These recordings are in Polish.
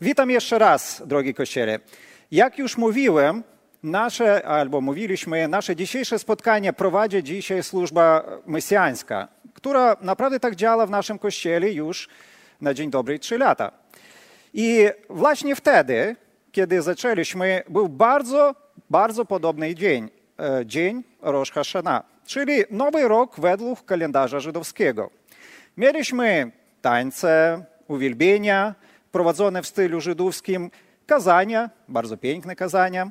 Witam jeszcze raz, drogi Kościele. Jak już mówiłem, nasze, albo mówiliśmy, nasze dzisiejsze spotkanie prowadzi dzisiaj służba mesjańska, która naprawdę tak działa w naszym Kościele już na dzień dobry trzy lata. I właśnie wtedy, kiedy zaczęliśmy, był bardzo, bardzo podobny dzień, e, dzień Rosh Hashanah, czyli Nowy Rok według kalendarza żydowskiego. Mieliśmy tańce, uwielbienia, prowadzone w stylu żydowskim, kazania, bardzo piękne kazania.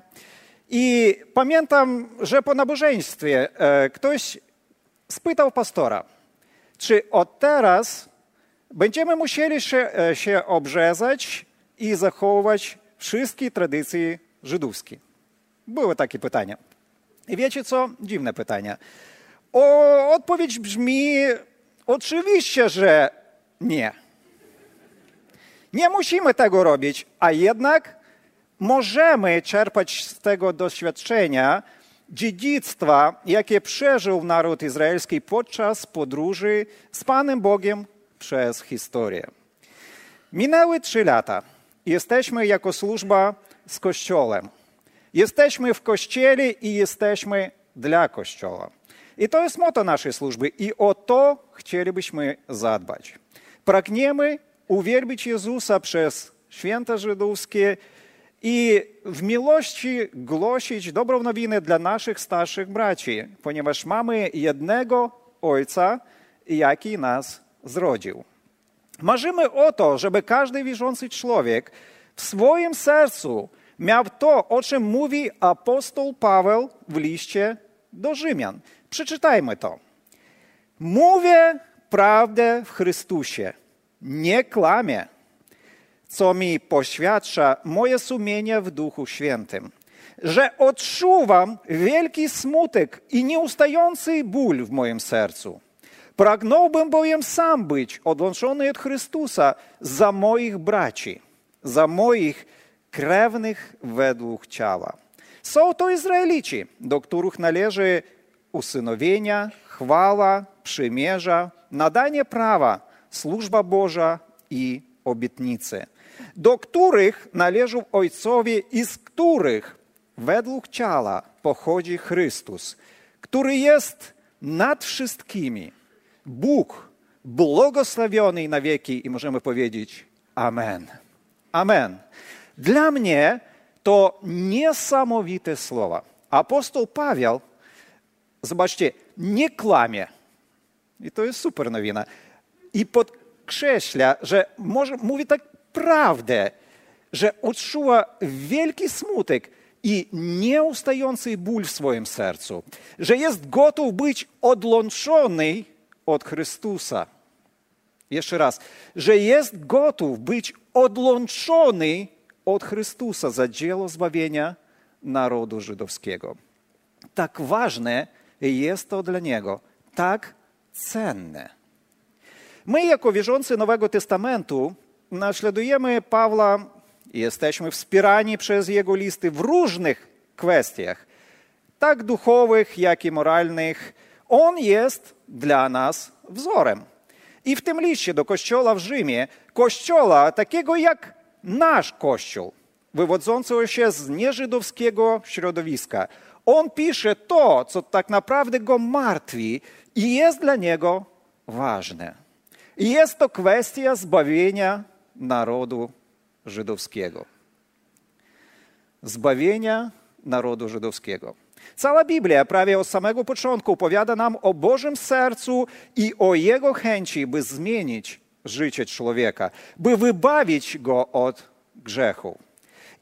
I pamiętam, że po nabożeństwie e, ktoś spytał pastora, czy od teraz będziemy musieli się, e, się obrzezać i zachowywać wszystkie tradycje żydowskie. Były takie pytania. I wiecie co? Dziwne pytania. O, odpowiedź brzmi oczywiście, że nie. Nie musimy tego robić, a jednak możemy czerpać z tego doświadczenia dziedzictwa, jakie przeżył naród izraelski podczas podróży z Panem Bogiem przez historię. Minęły trzy lata. Jesteśmy jako służba z Kościołem. Jesteśmy w Kościele i jesteśmy dla Kościoła. I to jest moto naszej służby i o to chcielibyśmy zadbać. Pragniemy uwielbić Jezusa przez święta żydowskie i w miłości głosić dobrą nowinę dla naszych starszych braci, ponieważ mamy jednego Ojca, jaki nas zrodził. Marzymy o to, żeby każdy wierzący człowiek w swoim sercu miał to, o czym mówi apostoł Paweł w liście do Rzymian. Przeczytajmy to. Mówię prawdę w Chrystusie, nie kłamię, co mi poświadcza moje sumienie w Duchu Świętym, że odczuwam wielki smutek i nieustający ból w moim sercu. Pragnąłbym bowiem sam być odłączony od Chrystusa za moich braci, za moich krewnych według ciała. Są to Izraelici, do których należy usynowienia, chwała, przymierza, nadanie prawa, służba Boża i obietnice, do których należą ojcowie i z których według ciała pochodzi Chrystus, który jest nad wszystkimi. Bóg błogosławiony na wieki i możemy powiedzieć Amen. Amen. Dla mnie to niesamowite słowa. Apostoł Paweł, zobaczcie, nie kłamie. I to jest super nowina. I podkreśla, że może, mówi tak prawdę, że odczuwa wielki smutek i nieustający ból w swoim sercu, że jest gotów być odłączony od Chrystusa. Jeszcze raz, że jest gotów być odłączony od Chrystusa za dzieło zbawienia narodu żydowskiego. Tak ważne jest to dla Niego, tak cenne. My, jako wierzący Nowego Testamentu, naśladujemy Pawła i jesteśmy wspierani przez jego listy w różnych kwestiach, tak duchowych, jak i moralnych. On jest dla nas wzorem. I w tym liście do kościoła w Rzymie, kościoła takiego jak nasz kościół, wywodzącego się z nieżydowskiego środowiska, on pisze to, co tak naprawdę go martwi i jest dla niego ważne. I jest to kwestia zbawienia narodu żydowskiego. Zbawienia narodu żydowskiego. Cała Biblia prawie od samego początku opowiada nam o Bożym sercu i o Jego chęci, by zmienić życie człowieka, by wybawić go od grzechu.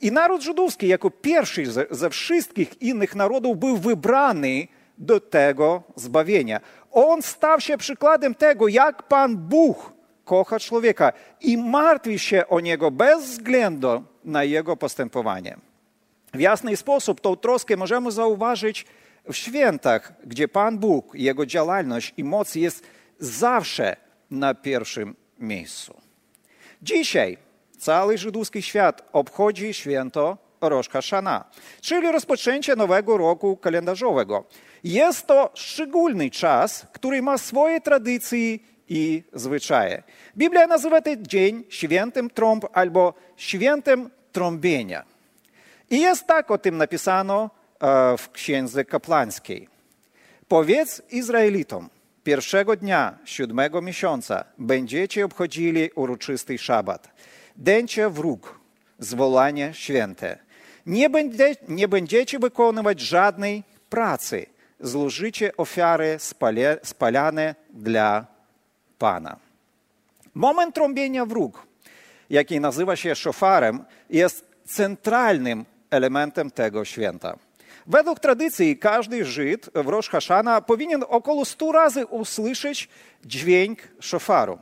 I naród żydowski jako pierwszy ze wszystkich innych narodów był wybrany do tego zbawienia. On stał się przykładem tego, jak Pan Bóg kocha człowieka i martwi się o niego bez względu na jego postępowanie. W jasny sposób tą troskę możemy zauważyć w świętach, gdzie Pan Bóg, Jego działalność i moc jest zawsze na pierwszym miejscu. Dzisiaj cały żydowski świat obchodzi święto Rosh Hashanah, czyli rozpoczęcie nowego roku kalendarzowego. Jest to szczególny czas, który ma swoje tradycje i zwyczaje. Biblia nazywa ten dzień świętym trąb albo świętym trąbienia. I jest tak o tym napisano e, w księdze kapłańskiej. Powiedz Izraelitom, pierwszego dnia siódmego miesiąca będziecie obchodzili uroczysty szabat. Dęcie wróg, zwolanie święte. Nie, będzie, nie będziecie wykonywać żadnej pracy. Złożycie ofiary spale, spalane dla Pana. Moment trąbienia wróg, jaki nazywa się szofarem, jest centralnym elementem tego święta. Według tradycji każdy Żyd w Rosh Hashana powinien około 100 razy usłyszeć dźwięk szofaru.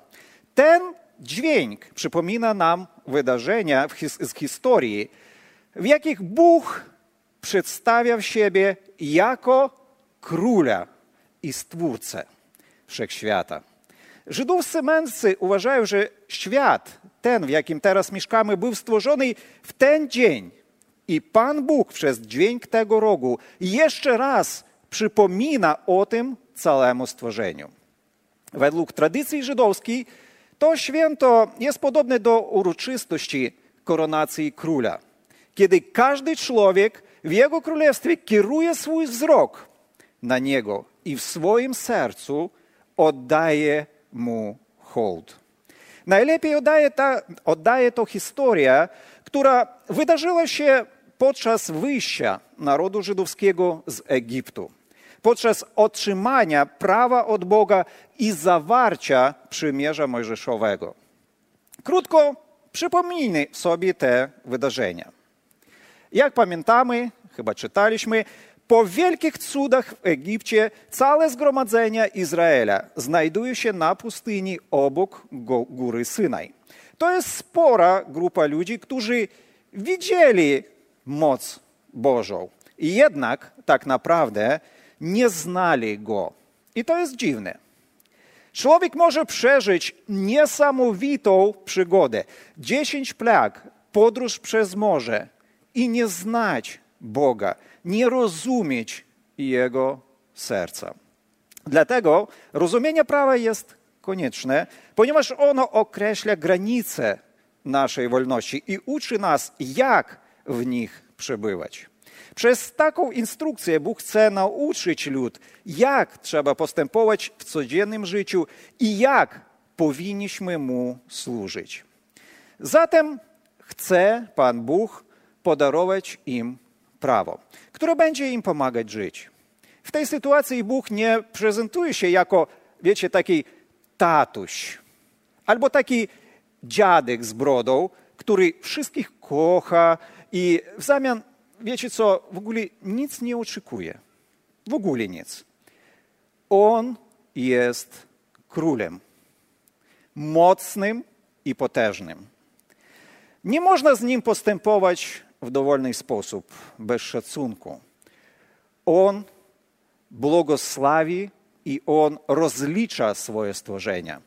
Ten dźwięk przypomina nam wydarzenia z historii, w jakich Bóg przedstawiał siebie jako króla i stwórcę wszechświata. Żydowscy mędrcy uważają, że świat, ten w jakim teraz mieszkamy, był stworzony w ten dzień. I Pan Bóg przez dźwięk tego rogu jeszcze raz przypomina o tym całemu stworzeniu. Według tradycji żydowskiej to święto jest podobne do uroczystości koronacji króla, kiedy każdy człowiek w jego królestwie kieruje swój wzrok na niego i w swoim sercu oddaje mu hołd. Najlepiej oddaje, ta, oddaje to historia, która wydarzyła się podczas wyjścia narodu żydowskiego z Egiptu, podczas otrzymania prawa od Boga i zawarcia przymierza mojżeszowego. Krótko przypomnijmy sobie te wydarzenia. Jak pamiętamy, chyba czytaliśmy, po wielkich cudach w Egipcie całe zgromadzenie Izraela znajduje się na pustyni obok góry Synaj. To jest spora grupa ludzi, którzy widzieli moc Bożą jednak tak naprawdę nie znali Go. I to jest dziwne. Człowiek może przeżyć niesamowitą przygodę. Dziesięć plag, podróż przez morze i nie znać Boga nie rozumieć Jego serca. Dlatego rozumienie prawa jest konieczne, ponieważ ono określa granice naszej wolności i uczy nas, jak w nich przebywać. Przez taką instrukcję Bóg chce nauczyć lud, jak trzeba postępować w codziennym życiu i jak powinniśmy Mu służyć. Zatem chce Pan Bóg podarować im prawo, które będzie im pomagać żyć. W tej sytuacji Bóg nie prezentuje się jako, wiecie, taki tatuś albo taki dziadek z brodą, który wszystkich kocha i w zamian, wiecie co, w ogóle nic nie oczekuje. W ogóle nic. On jest królem. Mocnym i potężnym. Nie można z nim postępować w dowolny sposób, bez szacunku. On błogosławi i On rozlicza swoje stworzenia.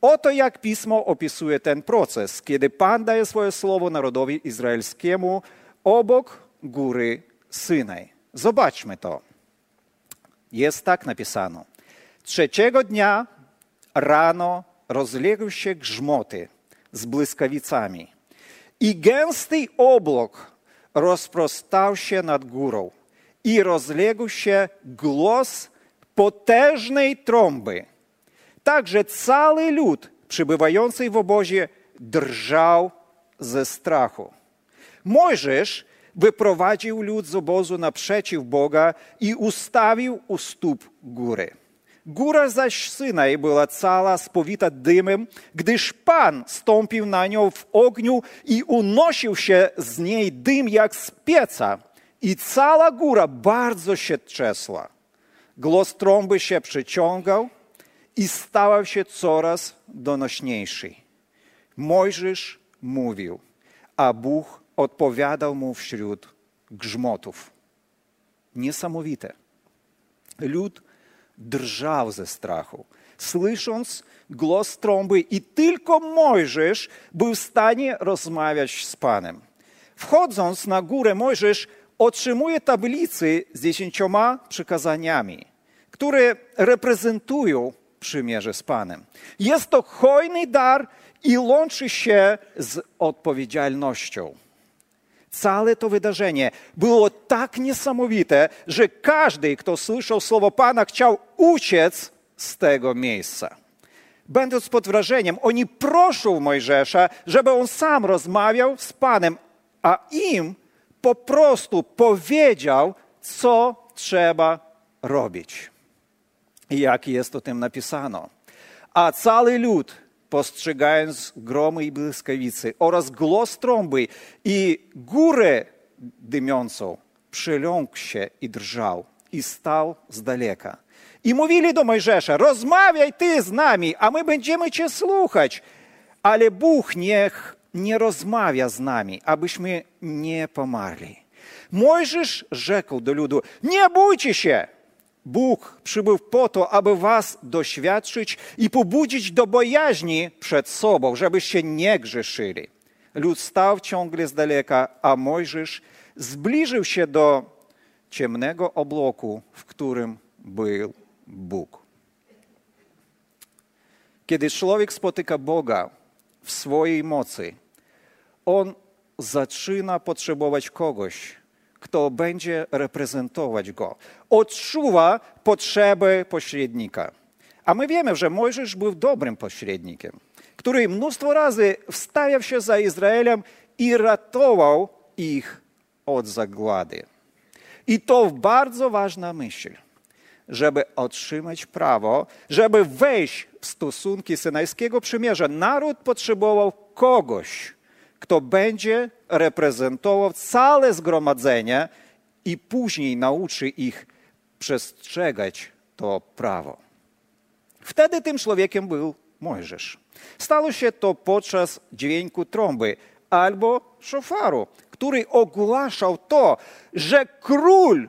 Oto jak Pismo opisuje ten proces, kiedy Pan daje swoje słowo narodowi izraelskiemu obok góry Synaj. Zobaczmy to. Jest tak napisano. Trzeciego dnia rano rozległy się grzmoty z błyskawicami i gęsty oblok rozprostał się nad górą i rozległ się głos potężnej trąby. Także cały lud przybywający w obozie drżał ze strachu. Mojżesz wyprowadził lud z obozu naprzeciw Boga i ustawił u stóp góry. Góra zaś Synaj była cała spowita dymem, gdyż Pan stąpił na nią w ogniu i unosił się z niej dym jak z pieca. I cała góra bardzo się trzesła. Głos trąby się przeciągał i stał się coraz donośniejszy. Mojżesz mówił, a Bóg odpowiadał mu wśród grzmotów. Niesamowite. Lud drżał ze strachu, słysząc głos trąby i tylko Mojżesz był w stanie rozmawiać z Panem. Wchodząc na górę, Mojżesz otrzymuje tablicy z dziesięcioma przykazaniami, które reprezentują przymierze z Panem. Jest to hojny dar i łączy się z odpowiedzialnością. Całe to wydarzenie było tak niesamowite, że każdy, kto słyszał słowo Pana, chciał uciec z tego miejsca. Będąc pod wrażeniem, oni proszą Mojżesza, żeby on sam rozmawiał z Panem, a im po prostu powiedział, co trzeba robić. I jak jest o tym napisano. A cały lud, postrzegając gromy i błyskawicy oraz głos trąby i górę dymiącą, przyląkł się i drżał i stał z daleka. I mówili do Mojżesza, rozmawiaj ty z nami, a my będziemy cię słuchać. Ale Bóg niech nie rozmawia z nami, abyśmy nie pomarli. Mojżesz rzekł do ludu, nie bójcie się, Bóg przybył po to, aby was doświadczyć i pobudzić do bojaźni przed sobą, żebyście nie grzeszyli. Lud stał ciągle z daleka, a Mojżesz zbliżył się do ciemnego obłoku, w którym był Bóg. Kiedy człowiek spotyka Boga w swojej mocy, on zaczyna potrzebować kogoś, kto będzie reprezentować go. Odczuwa potrzeby pośrednika. A my wiemy, że Mojżesz był dobrym pośrednikiem, który mnóstwo razy wstawiał się za Izraelem i ratował ich od zagłady. I to bardzo ważna myśl, żeby otrzymać prawo, żeby wejść w stosunki Synajskiego Przymierza. Naród potrzebował kogoś, kto będzie reprezentował całe zgromadzenie i później nauczy ich przestrzegać to prawo. Wtedy tym człowiekiem był Mojżesz. Stało się to podczas dźwięku trąby albo szofaru, który ogłaszał to, że król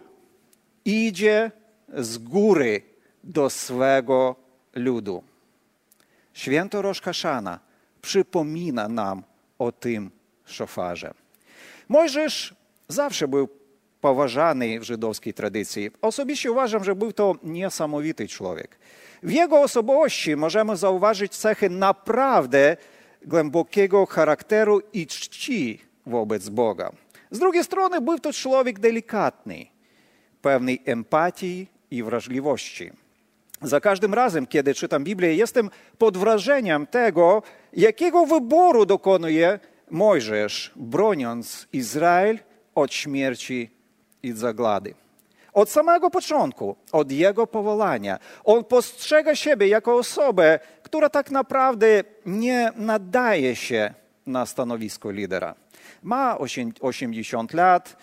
idzie z góry do swego ludu. Święto Rosh przypomina nam o tym szofarze. Mojżesz zawsze był poważany w żydowskiej tradycji. Osobiście uważam, że był to niesamowity człowiek. W jego osobowości możemy zauważyć cechy naprawdę głębokiego charakteru i czci wobec Boga. Z drugiej strony był to człowiek delikatny, pewnej empatii i wrażliwości. Za każdym razem, kiedy czytam Biblię, jestem pod wrażeniem tego, jakiego wyboru dokonuje Mojżesz, broniąc Izrael od śmierci i zaglady. Od samego początku, od jego powołania, on postrzega siebie jako osobę, która tak naprawdę nie nadaje się na stanowisko lidera. Ma 80 lat,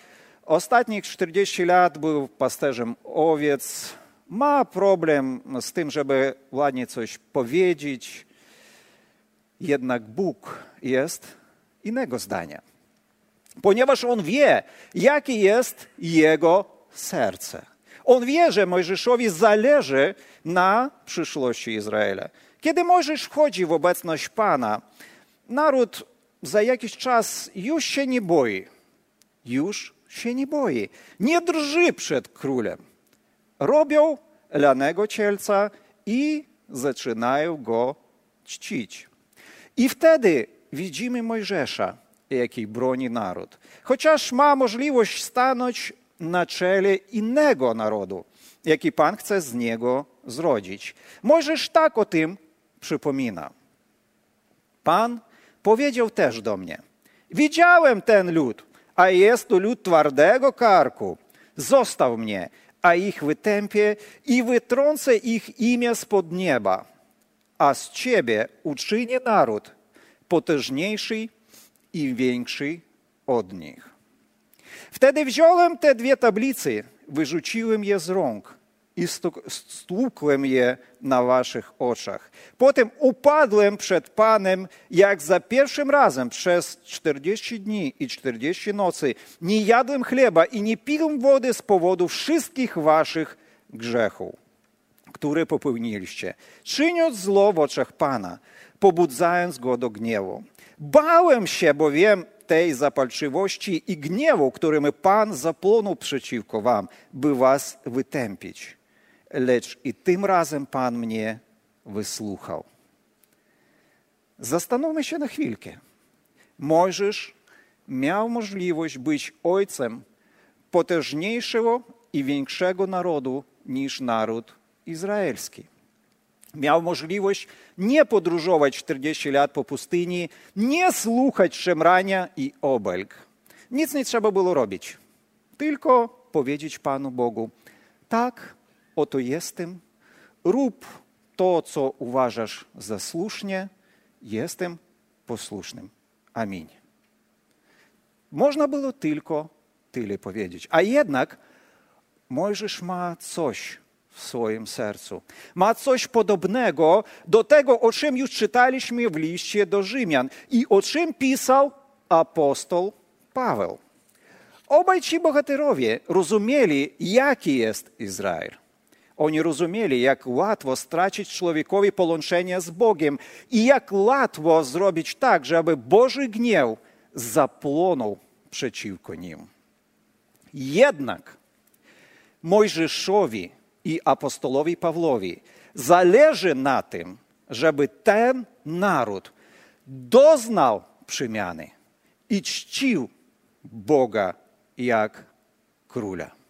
ostatnich 40 lat był pasterzem owiec, ma problem z tym, żeby ładnie coś powiedzieć, jednak Bóg jest innego zdania. Ponieważ on wie, jakie jest jego serce. On wie, że Mojżeszowi zależy na przyszłości Izraela. Kiedy Mojżesz wchodzi w obecność Pana, naród za jakiś czas już się nie boi. Już się nie boi. Nie drży przed królem. Robią lanego cielca i zaczynają go czcić. I wtedy widzimy Mojżesza, jaki broni naród. Chociaż ma możliwość stanąć na czele innego narodu, jaki Pan chce z niego zrodzić. Mojżesz tak o tym przypomina. Pan powiedział też do mnie: Widziałem ten lud, a jest to lud twardego karku. Został mnie, a ich wytępię i wytrącę ich imię spod nieba. A z ciebie uczynię naród, potężniejszy i większy od nich. Wtedy wziąłem te dwie tablice, wyrzuciłem je z rąk i stłukłem je na waszych oczach. Potem upadłem przed Panem, jak za pierwszym razem przez 40 dni i 40 nocy. Nie jadłem chleba i nie piłem wody z powodu wszystkich waszych grzechów, które popełniliście, czyniąc zło w oczach Pana pobudzając go do gniewu. Bałem się bowiem tej zapalczywości i gniewu, którymi Pan zapłonął przeciwko wam, by was wytępić. Lecz i tym razem Pan mnie wysłuchał. Zastanówmy się na chwilkę. Mojżesz miał możliwość być ojcem potężniejszego i większego narodu niż naród izraelski. Miał możliwość nie podróżować 40 lat po pustyni, nie słuchać szemrania i obelg. Nic nie trzeba było robić, tylko powiedzieć Panu Bogu: Tak, oto jestem, rób to, co uważasz za słusznie, jestem posłusznym. Amin. Można było tylko tyle powiedzieć. A jednak Mojżesz ma coś w swoim sercu. Ma coś podobnego do tego, o czym już czytaliśmy w liście do Rzymian i o czym pisał apostoł Paweł. Obaj ci bohaterowie rozumieli, jaki jest Izrael. Oni rozumieli, jak łatwo stracić człowiekowi połączenie z Bogiem i jak łatwo zrobić tak, żeby Boży gniew zapłonął przeciwko nim. Jednak Mojżeszowi i apostolowi Pawłowi zależy na tym, żeby ten naród doznał przemiany i czcił Boga jak króla.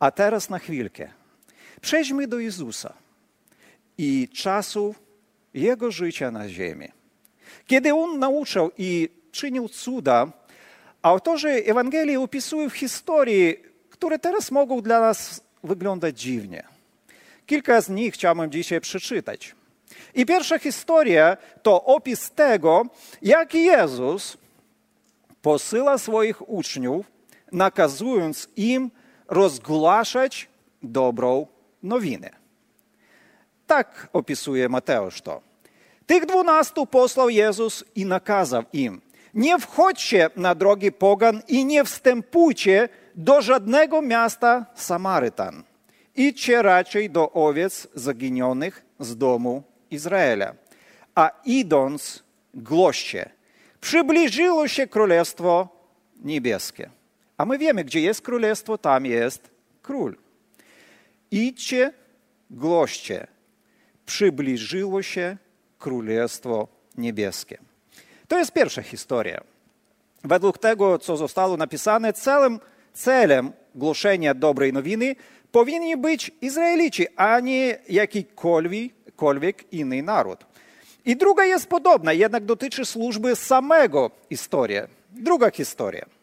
A teraz na chwilkę przejdźmy do Jezusa i czasu Jego życia na ziemi. Kiedy On nauczał i czynił cuda, autorzy Ewangelii opisują historii, które teraz mogą dla nas wyglądać dziwnie. Kilka z nich chciałbym dzisiaj przeczytać. I pierwsza historia to opis tego, jak Jezus posyła swoich uczniów, nakazując im rozgłaszać dobrą nowinę. Tak opisuje Mateusz to. Tych dwunastu posłał Jezus i nakazał im: Nie wchodźcie na drogi pogan i nie wstępujcie do żadnego miasta Samarytan. Idźcie raczej do owiec zaginionych z domu Izraela. A idąc, głoście: Przybliżyło się królestwo niebieskie. A my wiemy, gdzie jest królestwo, tam jest król. Idźcie, głoście. Przybliżyło się królestwo niebieskie. To jest pierwsza historia. Według tego, co zostało napisane, celem, celem głoszenia dobrej nowiny powinni być Izraelici, a nie jakikolwiek inny naród. I druga jest podobna, jednak dotyczy służby samego historii. Druga historia.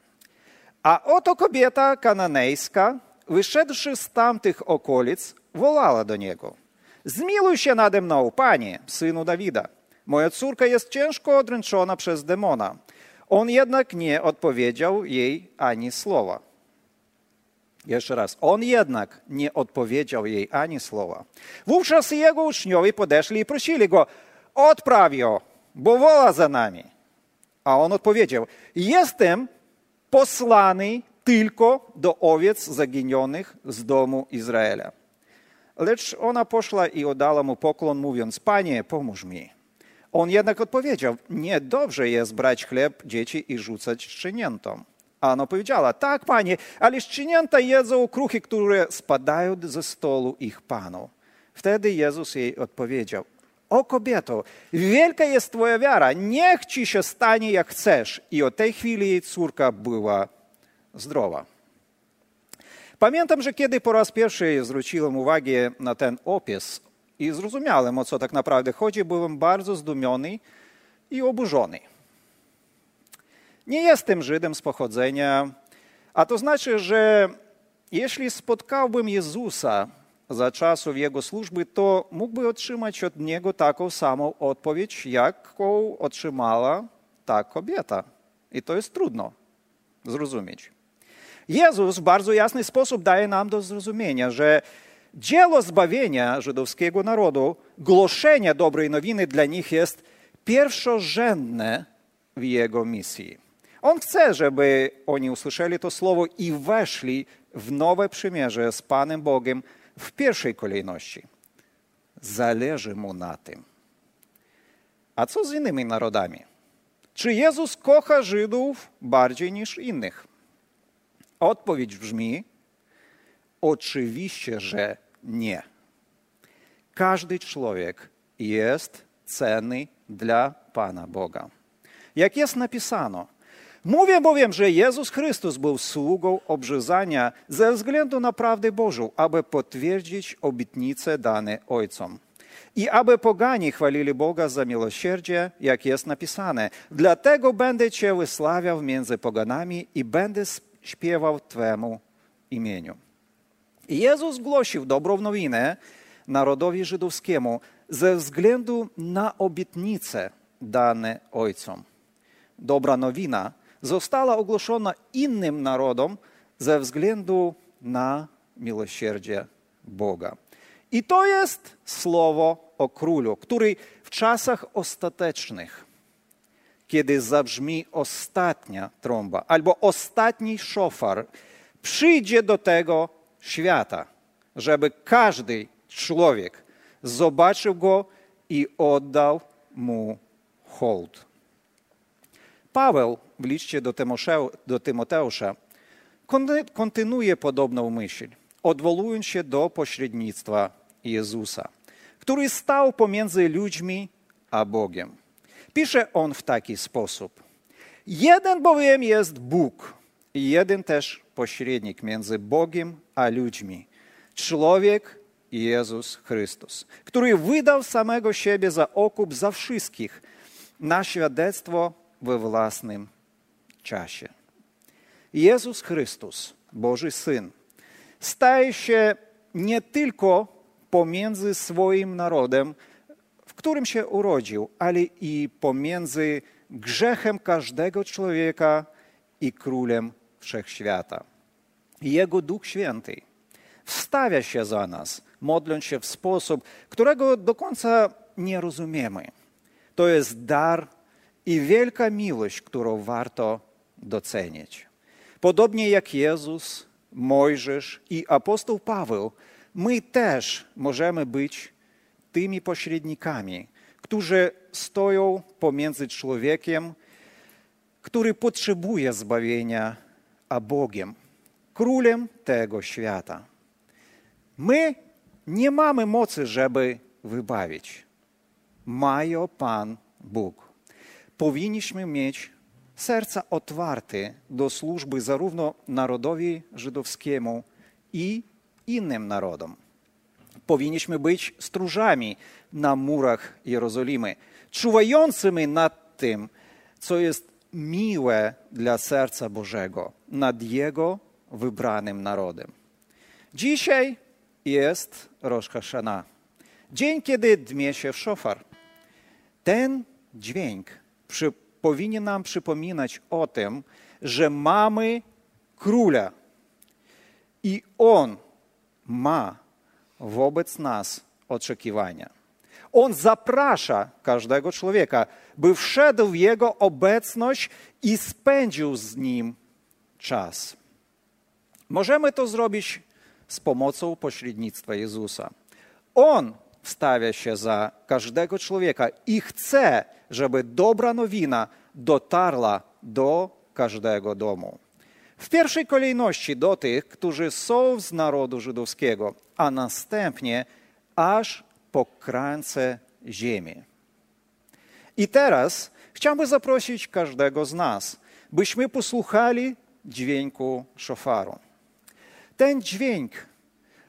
A oto kobieta kananejska, wyszedłszy z tamtych okolic, wołała do niego: Zmiluj się nade mną, panie, synu Dawida. Moja córka jest ciężko odręczona przez demona. On jednak nie odpowiedział jej ani słowa. Jeszcze raz, on jednak nie odpowiedział jej ani słowa. Wówczas jego uczniowie podeszli i prosili go, odpraw ją, bo woła za nami. A on odpowiedział, jestem posłany tylko do owiec zaginionych z domu Izraela. Lecz ona poszła i oddała mu pokłon, mówiąc, Panie, pomóż mi. On jednak odpowiedział, nie dobrze jest brać chleb dzieci i rzucać szczeniętom. A ona powiedziała, tak, panie, ale szczenięta jedzą kruchy, które spadają ze stolu ich panu. Wtedy Jezus jej odpowiedział, o kobieto, wielka jest twoja wiara, niech ci się stanie jak chcesz. I od tej chwili jej córka była zdrowa. Pamiętam, że kiedy po raz pierwszy zwróciłem uwagę na ten opis i zrozumiałem, o co tak naprawdę chodzi, byłem bardzo zdumiony i oburzony. Nie jestem Żydem z pochodzenia, a to znaczy, że jeśli spotkałbym Jezusa za czasów Jego służby, to mógłby otrzymać od Niego taką samą odpowiedź, jaką otrzymała ta kobieta. I to jest trudno zrozumieć. Jezus w bardzo jasny sposób daje nam do zrozumienia, że dzieło zbawienia żydowskiego narodu, głoszenia dobrej nowiny dla nich jest pierwszorzędne w Jego misji. On chce, żeby oni usłyszeli to słowo i weszli w nowe przymierze z Panem Bogiem w pierwszej kolejności. Zależy mu na tym. A co z innymi narodami? Czy Jezus kocha Żydów bardziej niż innych? Odpowiedź brzmi: oczywiście, że nie. każdy człowiek jest cenny dla Pana Boga. Jak jest napisano, Mówię bowiem, że Jezus Chrystus był sługą obrzezania ze względu na prawdę Bożą, aby potwierdzić obietnice dane Ojcom. I aby pogani chwalili Boga za miłosierdzie, jak jest napisane. Dlatego będę Cię wysławiał między poganami i będę śpiewał Twemu imieniu. Jezus głosił dobrą nowinę narodowi żydowskiemu ze względu na obietnice dane Ojcom. Dobra nowina – została ogłoszona innym narodom ze względu na miłosierdzie Boga. I to jest słowo o królu, który w czasach ostatecznych, kiedy zabrzmi ostatnia trąba albo ostatni szofar, przyjdzie do tego świata, żeby każdy człowiek zobaczył go i oddał mu hołd. Paweł w liście do, do Tymoteusza kontynuuje podobną myśl, odwołując się do pośrednictwa Jezusa, który stał pomiędzy ludźmi a Bogiem. Pisze on w taki sposób. Jeden bowiem jest Bóg i jeden też pośrednik między Bogiem a ludźmi. Człowiek Jezus Chrystus, który wydał samego siebie za okup za wszystkich na świadectwo we własnym czasie. Jezus Chrystus, Boży Syn, staje się nie tylko pomiędzy swoim narodem, w którym się urodził, ale i pomiędzy grzechem każdego człowieka i królem wszechświata. Jego Duch Święty wstawia się za nas, modląc się w sposób, którego do końca nie rozumiemy. To jest dar i wielka miłość, którą warto docenić. Podobnie jak Jezus, Mojżesz i apostoł Paweł, my też możemy być tymi pośrednikami, którzy stoją pomiędzy człowiekiem, który potrzebuje zbawienia, a Bogiem, królem tego świata. My nie mamy mocy, żeby wybawić. Mają Pan Bóg. Powinniśmy mieć serca otwarte do służby zarówno narodowi żydowskiemu i innym narodom. Powinniśmy być stróżami na murach Jerozolimy, czuwającymi nad tym, co jest miłe dla serca Bożego, nad Jego wybranym narodem. Dzisiaj jest Rosh Hashanah, dzień, kiedy dmie się w szofar. Ten dźwięk przy powinien nam przypominać o tym, że mamy króla i on ma wobec nas oczekiwania. On zaprasza każdego człowieka, by wszedł w jego obecność i spędził z nim czas. Możemy to zrobić z pomocą pośrednictwa Jezusa. On wstawia się za każdego człowieka i chce, żeby dobra nowina dotarła do każdego domu. W pierwszej kolejności do tych, którzy są z narodu żydowskiego, a następnie aż po krańce ziemi. I teraz chciałbym zaprosić każdego z nas, byśmy posłuchali dźwięku szofaru. Ten dźwięk,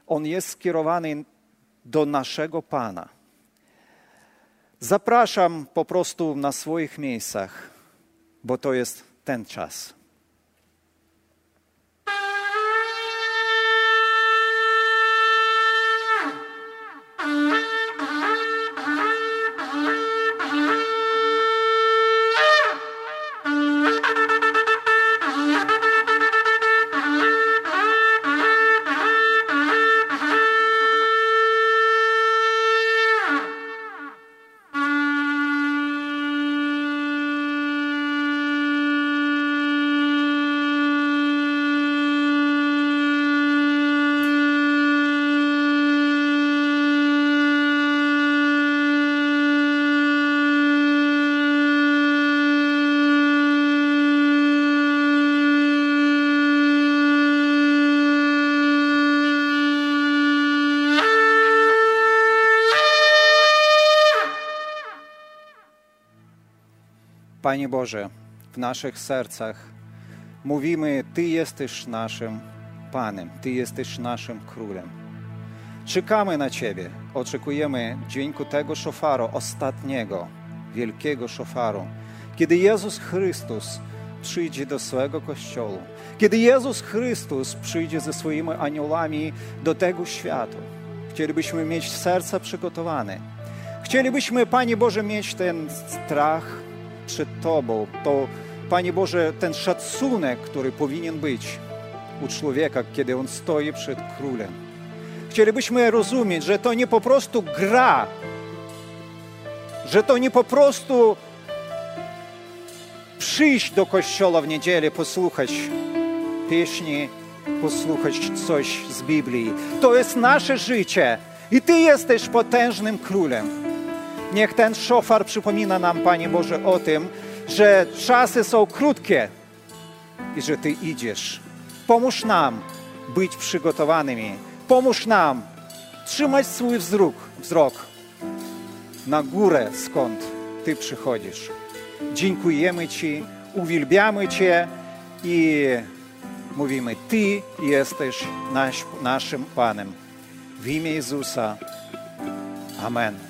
on jest skierowany do naszego Pana. Zapraszam po prostu na swoich miejscach, bo to jest ten czas. Panie Boże, w naszych sercach mówimy, Ty jesteś naszym Panem, Ty jesteś naszym Królem. Czekamy na Ciebie, oczekujemy dźwięku tego szofaru, ostatniego, wielkiego szofaru, kiedy Jezus Chrystus przyjdzie do swojego Kościoła, kiedy Jezus Chrystus przyjdzie ze swoimi aniołami do tego świata. Chcielibyśmy mieć serca przygotowane. Chcielibyśmy, Panie Boże, mieć ten strach przed Tobą, to, Panie Boże, ten szacunek, który powinien być u człowieka, kiedy on stoi przed królem. Chcielibyśmy rozumieć, że to nie po prostu gra, że to nie po prostu przyjść do kościoła w niedzielę, posłuchać pieśni, posłuchać coś z Biblii. To jest nasze życie i Ty jesteś potężnym królem. Niech ten szofar przypomina nam, Panie Boże, o tym, że czasy są krótkie i że Ty idziesz. Pomóż nam być przygotowanymi. Pomóż nam trzymać swój wzrok, wzrok na górę, skąd Ty przychodzisz. Dziękujemy Ci, uwielbiamy Cię i mówimy, Ty jesteś nasz, naszym Panem. W imię Jezusa. Amen.